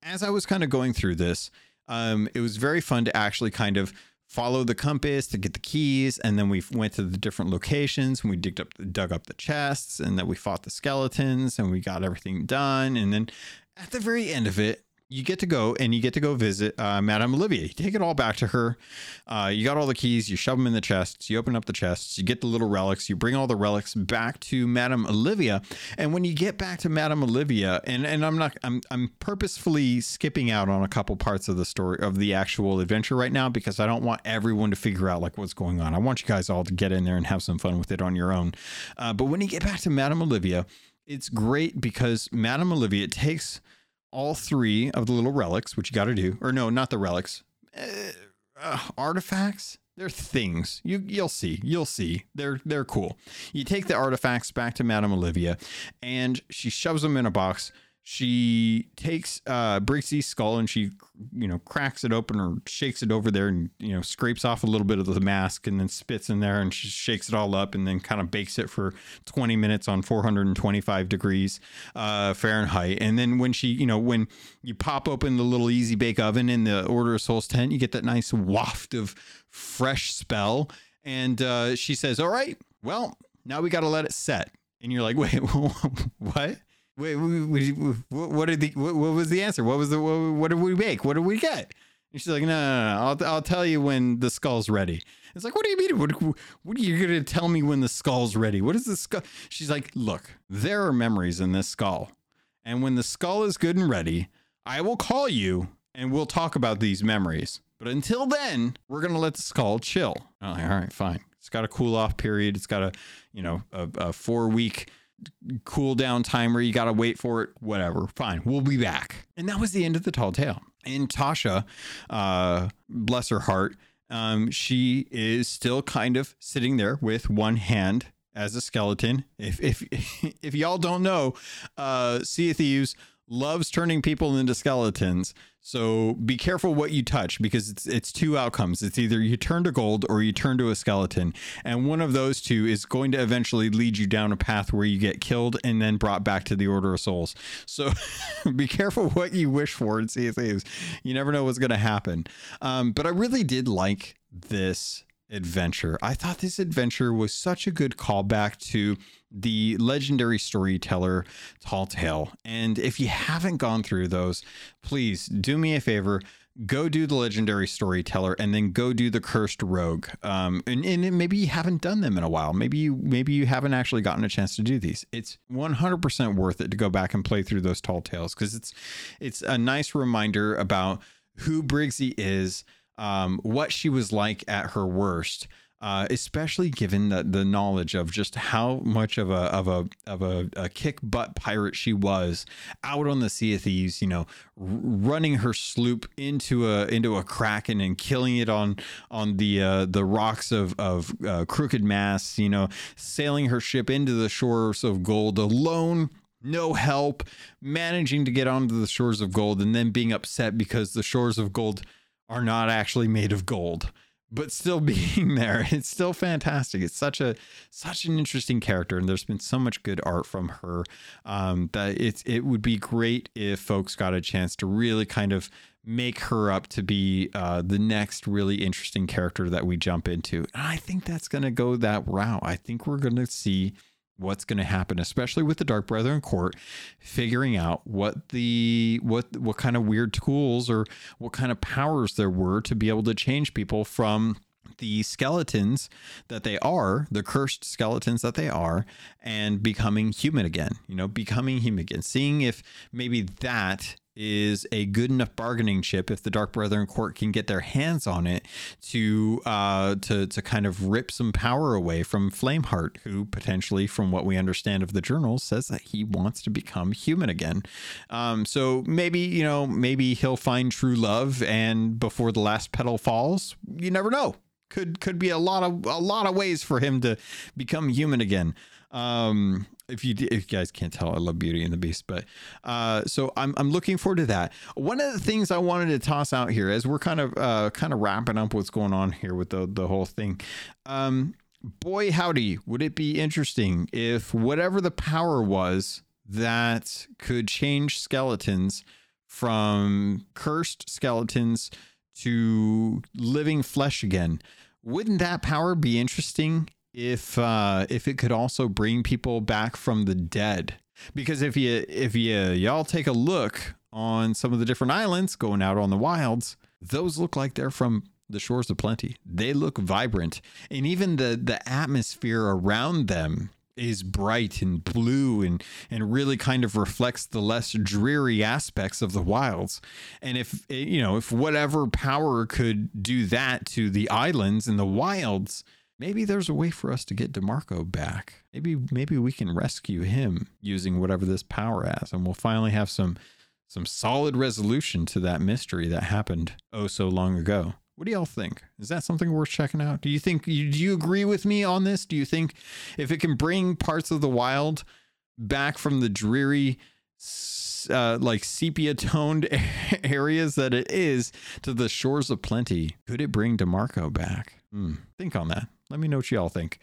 as I was kind of going through this, um, it was very fun to actually kind of follow the compass to get the keys and then we went to the different locations and we digged up dug up the chests and then we fought the skeletons and we got everything done and then at the very end of it you get to go and you get to go visit uh, Madame Olivia. You take it all back to her. Uh, you got all the keys. You shove them in the chests. You open up the chests. You get the little relics. You bring all the relics back to Madame Olivia. And when you get back to Madame Olivia, and and I'm not, I'm I'm purposefully skipping out on a couple parts of the story of the actual adventure right now because I don't want everyone to figure out like what's going on. I want you guys all to get in there and have some fun with it on your own. Uh, but when you get back to Madame Olivia, it's great because Madame Olivia takes all three of the little relics, which you got to do, or no, not the relics, uh, uh, artifacts. They're things. You you'll see. You'll see. They're they're cool. You take the artifacts back to Madame Olivia, and she shoves them in a box she takes uh Briggsy's skull and she you know cracks it open or shakes it over there and you know scrapes off a little bit of the mask and then spits in there and she shakes it all up and then kind of bakes it for 20 minutes on 425 degrees uh Fahrenheit and then when she you know when you pop open the little easy bake oven in the Order of Souls tent you get that nice waft of fresh spell and uh she says all right well Now we got to let it set. And you're like, wait, what? Wait, what the what, was the answer? What was the what, what did we make? What did we get? And she's like, no, no, no, I'll I'll tell you when the skull's ready. It's like, what do you mean? What, what are you gonna tell me when the skull's ready? What is the skull? She's like, look, there are memories in this skull, and when the skull is good and ready, I will call you and we'll talk about these memories. But until then, we're gonna let the skull chill. Like, all right, fine. It's got a cool off period. It's got a, you know, a, a four week cool down timer. You got to wait for it. Whatever. Fine. We'll be back. And that was the end of the tall tale. And Tasha, uh, bless her heart, um, she is still kind of sitting there with one hand as a skeleton. If if if y'all don't know, uh, Sea of Thieves loves turning people into skeletons. So be careful what you touch because it's it's two outcomes. It's either you turn to gold or you turn to a skeleton, and one of those two is going to eventually lead you down a path where you get killed and then brought back to the Order of Souls. So be careful what you wish for in Sea of Thieves. You never know what's going to happen. Um, but I really did like this adventure. I thought this adventure was such a good callback to the legendary storyteller Tall Tale. And if you haven't gone through those, please do me a favor. Go do the legendary storyteller, and then go do the cursed rogue. Um, and, and maybe you haven't done them in a while. Maybe you maybe you haven't actually gotten a chance to do these. It's 100% worth it to go back and play through those tall tales because it's it's a nice reminder about who Briggsy is, um, what she was like at her worst, uh, especially given the, the knowledge of just how much of a of a of a, a kick butt pirate she was out on the Sea of Thieves. You know, r- running her sloop into a into a kraken and killing it on on the uh, the rocks of of uh, crooked masts. You know, sailing her ship into the shores of gold alone no help, managing to get onto the shores of gold, and then being upset because the shores of gold are not actually made of gold but still being there it's still fantastic. It's such a such an interesting character and there's been so much good art from her um, that it's it would be great if folks got a chance to really kind of make her up to be uh, the next really interesting character that we jump into. And i think that's going to go that route. I think we're going to see what's going to happen especially with the dark brethren court figuring out what the what what kind of weird tools or what kind of powers there were to be able to change people from the skeletons that they are, the cursed skeletons that they are, and becoming human again. You know, becoming human again. Seeing if maybe that is a good enough bargaining chip if the Dark Brethren Court can get their hands on it to uh, to to kind of rip some power away from Flameheart, who potentially, from what we understand of the journal, says that he wants to become human again. Um, so maybe you know maybe he'll find true love, and before the last petal falls, you never know. Could could be a lot of a lot of ways for him to become human again. Um, if you if you guys can't tell, I love Beauty and the Beast, but uh, so I'm I'm looking forward to that. One of the things I wanted to toss out here as we're kind of uh, kind of wrapping up what's going on here with the the whole thing. Um, boy, howdy, would it be interesting if whatever the power was that could change skeletons from cursed skeletons to living flesh again. Wouldn't that power be interesting if uh, if it could also bring people back from the dead. Because if you if you y'all take a look on some of the different islands going out on the wilds, those look like they're from the shores of plenty. They look vibrant, and even the the atmosphere around them is bright and blue and and really kind of reflects the less dreary aspects of the wilds and if you know if whatever power could do that to the islands and the wilds maybe there's a way for us to get DeMarco back. Maybe maybe we can rescue him using whatever this power has, and we'll finally have some some solid resolution to that mystery that happened oh so long ago. What do y'all think? Is that something worth checking out? Do you think do you agree with me on this? Do you think if it can bring parts of the wild back from the dreary uh, like sepia toned areas that it is to the shores of plenty, could it bring DeMarco back? Hmm. Think on that. Let me know what y'all think.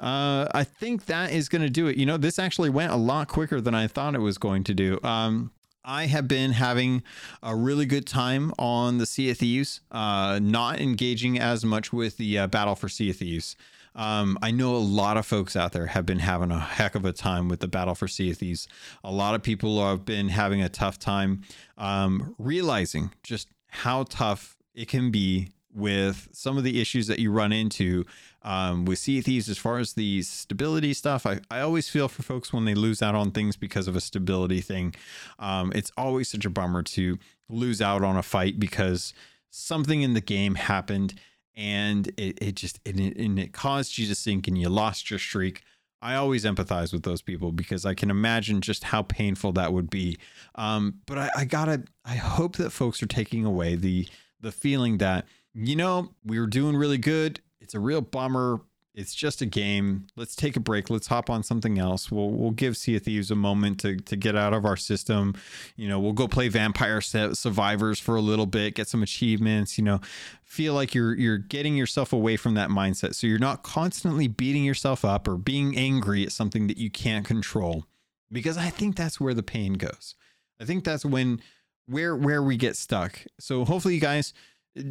Uh, I think that is going to do it. You know, this actually went a lot quicker than I thought it was going to do. Um, I have been having a really good time on the Sea of Thieves, uh, not engaging as much with the uh, Battle for Sea of Thieves. Um, I know a lot of folks out there have been having a heck of a time with the battle for Sea of Thieves. A lot of people have been having a tough time um, realizing just how tough it can be with some of the issues that you run into um, with Sea Thieves as far as the stability stuff. I, I always feel for folks when they lose out on things because of a stability thing. Um, it's always such a bummer to lose out on a fight because something in the game happened and it, it just and it, and it caused you to sink and you lost your streak. I always empathize with those people because I can imagine just how painful that would be. Um, but I, I gotta, I hope that folks are taking away the the feeling that you know we were doing really good. It's a real bummer it's just a game. Let's take a break. Let's hop on something else. We'll we'll give Sea of Thieves a moment to to get out of our system. You know, we'll go play Vampire Survivors for a little bit, get some achievements. You know, feel like you're you're getting yourself away from that mindset, so you're not constantly beating yourself up or being angry at something that you can't control. Because I think that's where the pain goes. I think that's when where where we get stuck. So hopefully, you guys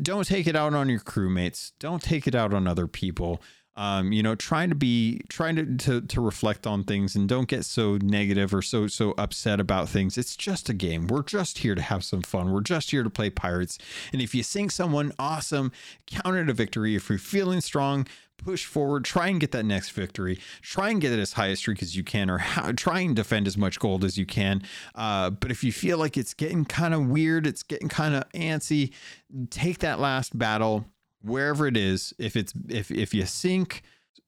don't take it out on your crewmates. Don't take it out on other people um, you know, trying to be trying to, to to reflect on things and don't get so negative or so so upset about things. It's just a game. We're just here to have some fun. We're just here to play pirates. And if you sink someone, awesome, count it a victory. If you're feeling strong, push forward, try and get that next victory, try and get it as high a streak as you can, or how, try and defend as much gold as you can. Uh, but if you feel like it's getting kind of weird, it's getting kind of antsy, take that last battle wherever it is if it's if if you sink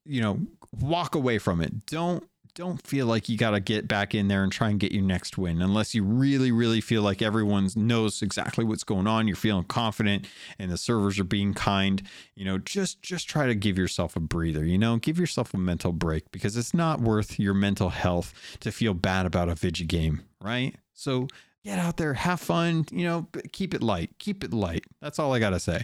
you know walk away from it don't don't feel like you got to get back in there and try and get your next win unless you really really feel like everyone knows exactly what's going on you're feeling confident and the servers are being kind you know just just try to give yourself a breather you know give yourself a mental break because it's not worth your mental health to feel bad about a video game right so get out there, have fun, you know, keep it light, keep it light. That's all I got to say.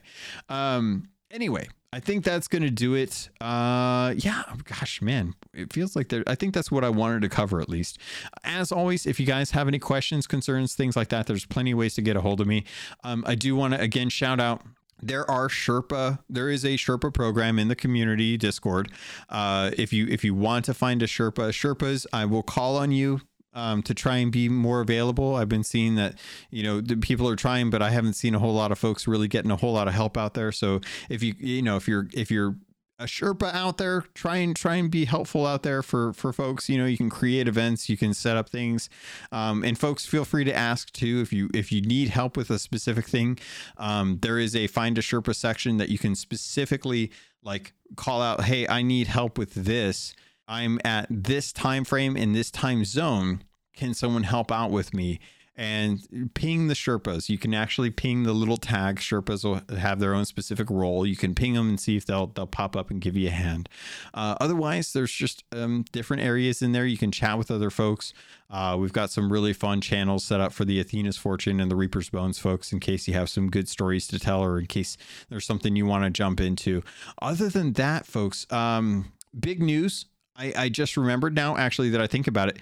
Um, anyway, I think that's going to do it. Uh, yeah, gosh, man, it feels like there. I think that's what I wanted to cover at least. As always, if you guys have any questions, concerns, things like that, there's plenty of ways to get a hold of me. Um, I do want to again shout out there are Sherpa. There is a Sherpa program in the community Discord. Uh, if you if you want to find a Sherpa, Sherpas, I will call on you um, to try and be more available. I've been seeing that, you know, people are trying, but I haven't seen a whole lot of folks really getting a whole lot of help out there. So if you, you know, if you're, if you're a Sherpa out there, try and try and be helpful out there for for folks. You know, you can create events, you can set up things, um, and folks feel free to ask too if you if you need help with a specific thing. Um, there is a find a Sherpa section that you can specifically like call out, hey, I need help with this I'm at this time frame in this time zone. Can someone help out with me? And ping the Sherpas. You can actually ping the little tag. Sherpas will have their own specific role. You can ping them and see if they'll they'll pop up and give you a hand. Uh, otherwise, there's just um, different areas in there. You can chat with other folks. Uh, we've got some really fun channels set up for the Athena's Fortune and the Reaper's Bones folks in case you have some good stories to tell or in case there's something you want to jump into. Other than that, folks, um, big news I, I just remembered now, actually, that I think about it.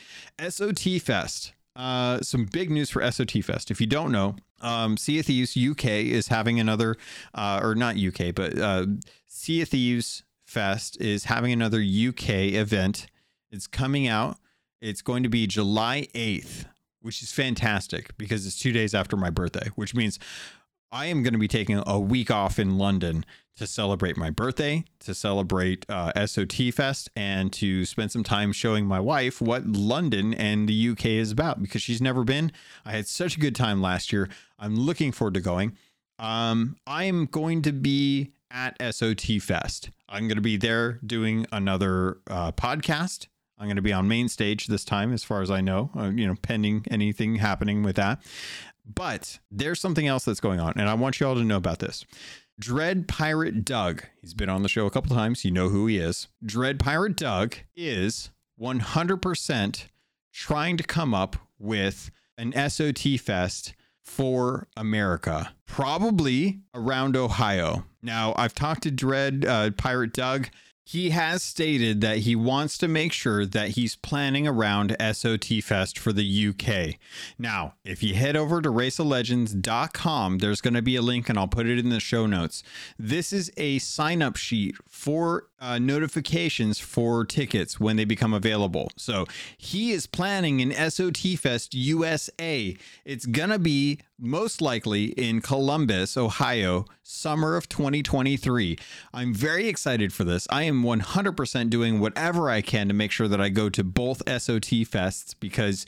SOT Fest. Uh, some big news for SOT Fest. If you don't know, um, Sea of Thieves UK is having another, uh, or not UK, but uh, Sea of Thieves Fest is having another UK event. It's coming out. It's going to be July 8th, which is fantastic because it's two days after my birthday, which means I am going to be taking a week off in London to celebrate my birthday, to celebrate uh, SOT Fest, and to spend some time showing my wife what London and the UK is about because she's never been. I had such a good time last year. I'm looking forward to going. Um, I am going to be at SOT Fest. I'm going to be there doing another uh, podcast. I'm going to be on main stage this time, as far as I know, uh, you know, pending anything happening with that. But there's something else that's going on, and I want you all to know about this. Dread Pirate Doug, he's been on the show a couple times. You know who he is. Dread Pirate Doug is 100% trying to come up with an SOT Fest for America, probably around Ohio. Now, I've talked to Dread uh, Pirate Doug. He has stated that he wants to make sure that he's planning around SOT Fest for the UK. Now, if you head over to raceoflegends.com, there's going to be a link and I'll put it in the show notes. This is a sign up sheet for uh, notifications for tickets when they become available. So he is planning an SOT Fest USA. It's going to be most likely in Columbus, Ohio, summer of 2023. I'm very excited for this. I am 100% doing whatever I can to make sure that I go to both SOT Fests because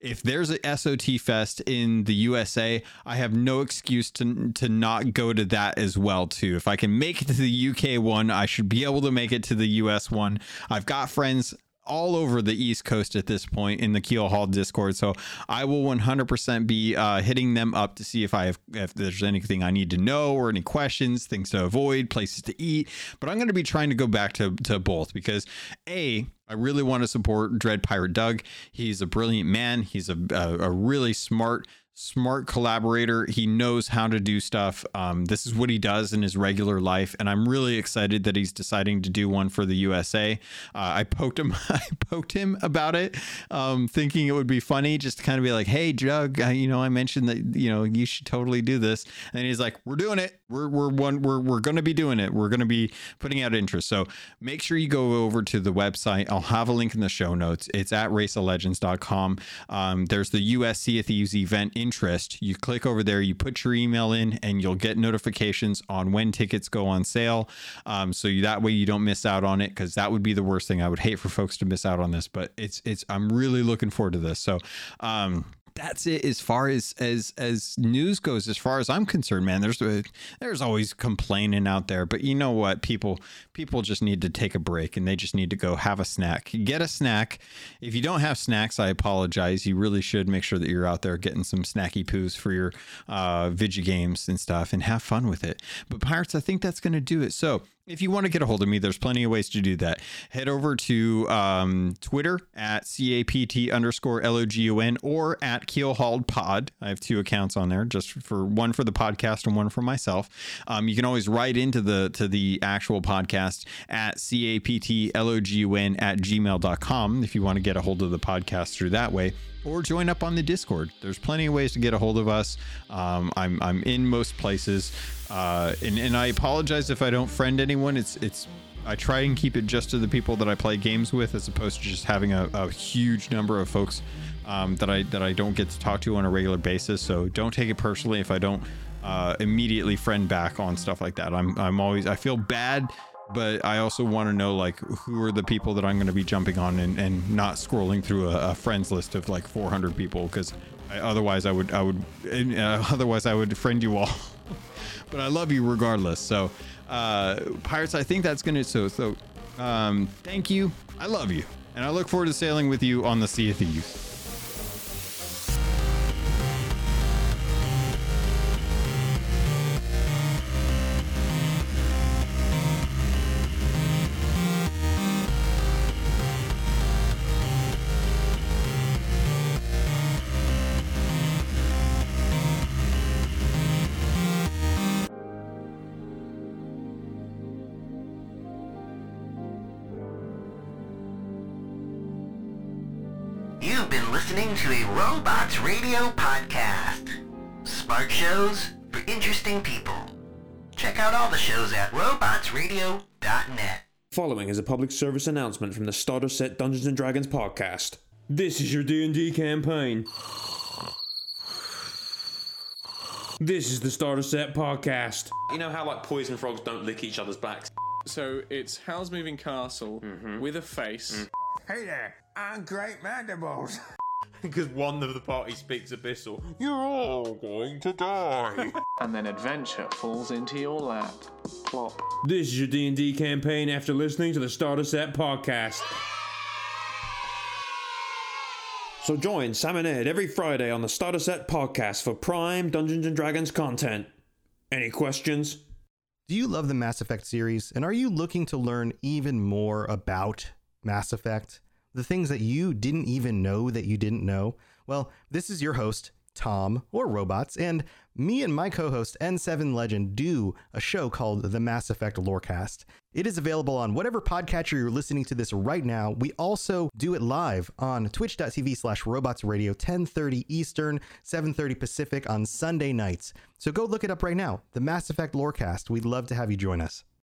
if there's a SOT Fest in the USA, I have no excuse to to not go to that as well too. If I can make it to the UK one, I should be able to make it to the US one. I've got friends all over the East Coast at this point in the Keel Hall Discord. So I will 100% be uh, hitting them up to see if I have if there's anything I need to know or any questions, things to avoid, places to eat. But I'm going to be trying to go back to to both because a I really want to support Dread Pirate Doug. He's a brilliant man. He's a, a, a really smart smart collaborator. He knows how to do stuff. Um, this is what he does in his regular life, and I'm really excited that he's deciding to do one for the USA. Uh, I poked him, I poked him about it, um, thinking it would be funny, just to kind of be like, "Hey, uh, you know, I mentioned that you know you should totally do this," and he's like, "We're doing it. We're we're one. We're we're going to be doing it. We're going to be putting out interest." So make sure you go over to the website. I'll have a link in the show notes. It's at raceoflegends.com. Um, there's the US Sea of Thieves event in interest, you click over there, you put your email in, and you'll get notifications on when tickets go on sale. Um, so you, that way you don't miss out on it because that would be the worst thing. I would hate for folks to miss out on this, but it's it's I'm really looking forward to this. So um, that's it as far as as as news goes as far as i'm concerned man there's a, there's always complaining out there but you know what? People people just need to take a break and they just need to go have a snack. Get a snack. If you don't have snacks i apologize. You really should make sure that you're out there getting some snacky poos for your uh video games and stuff and have fun with it. But pirates i think that's going to do it. So if you want to get a hold of me, there's plenty of ways to do that. Head over to um, Twitter at CAPT underscore LOGUN or at Keelhauled Pod. I have two accounts on there, just for one for the podcast and one for myself. Um, you can always write into the to the actual podcast at CAPTLOGUN at gmail.com if you want to get a hold of the podcast through that way or join up on the Discord. There's plenty of ways to get a hold of us. Um, I'm, I'm in most places. Uh, and, and I apologize if I don't friend anyone. It's it's I try and keep it just to the people that I play games with, as opposed to just having a, a huge number of folks um, that I that I don't get to talk to on a regular basis. So don't take it personally if I don't uh, immediately friend back on stuff like that. I'm I'm always I feel bad but I also want to know like who are the people that I'm going to be jumping on and, and not scrolling through a, a friends list of like 400 people because otherwise I would I would uh, otherwise I would friend you all. but I love you regardless. So uh, pirates, I think that's going to so so. Um, thank you. I love you, and I look forward to sailing with you on the Sea of Thieves. Listening to a Robots Radio podcast. Smart shows for interesting people. Check out all the shows at robotsradio.net. Following is a public service announcement from the Starter Set Dungeons and Dragons podcast. This is your D&D campaign. This is the Starter Set podcast. You know how like poison frogs don't lick each other's backs? So it's Howl's Moving Castle mm-hmm. with a face. Mm. Hey there, I'm Great Mandibles. Because one of the party speaks abyssal. You're all going to die. And then adventure falls into your lap. Plop. this is your D&D campaign after listening to the Starter Set podcast. So join Sam and Ed every Friday on the Starter Set podcast for prime Dungeons and Dragons content. Any questions? Do you love the Mass Effect series? And are you looking to learn even more about Mass Effect? The things that you didn't even know that you didn't know? Well, this is your host, Tom, or Robots, and me and my co host, N7 Legend, do a show called the Mass Effect Lorecast. It is available on whatever podcatcher you're listening to this right now. We also do it live on twitch.tv slash robots radio 1030 Eastern, 730 Pacific on Sunday nights. So go look it up right now, the Mass Effect Lorecast. We'd love to have you join us.